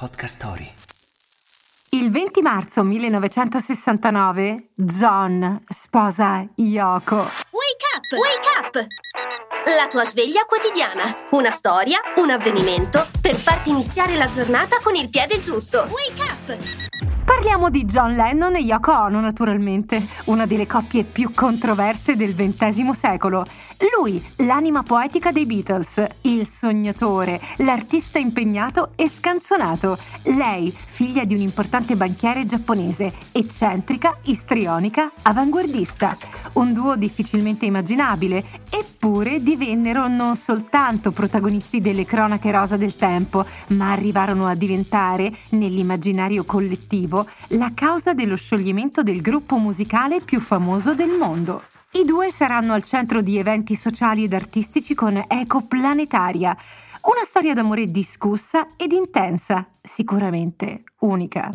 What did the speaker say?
Podcast Story. Il 20 marzo 1969 John sposa Yoko. Wake up! Wake up! La tua sveglia quotidiana. Una storia, un avvenimento per farti iniziare la giornata con il piede giusto. Wake up! Parliamo di John Lennon e Yoko Ono, naturalmente, una delle coppie più controverse del XX secolo. Lui, l'anima poetica dei Beatles, il sognatore, l'artista impegnato e scanzonato. Lei, figlia di un importante banchiere giapponese, eccentrica, istrionica, avanguardista. Un duo difficilmente immaginabile, eppure divennero non soltanto protagonisti delle cronache rosa del tempo, ma arrivarono a diventare, nell'immaginario collettivo, la causa dello scioglimento del gruppo musicale più famoso del mondo. I due saranno al centro di eventi sociali ed artistici con Eco Planetaria, una storia d'amore discussa ed intensa, sicuramente unica.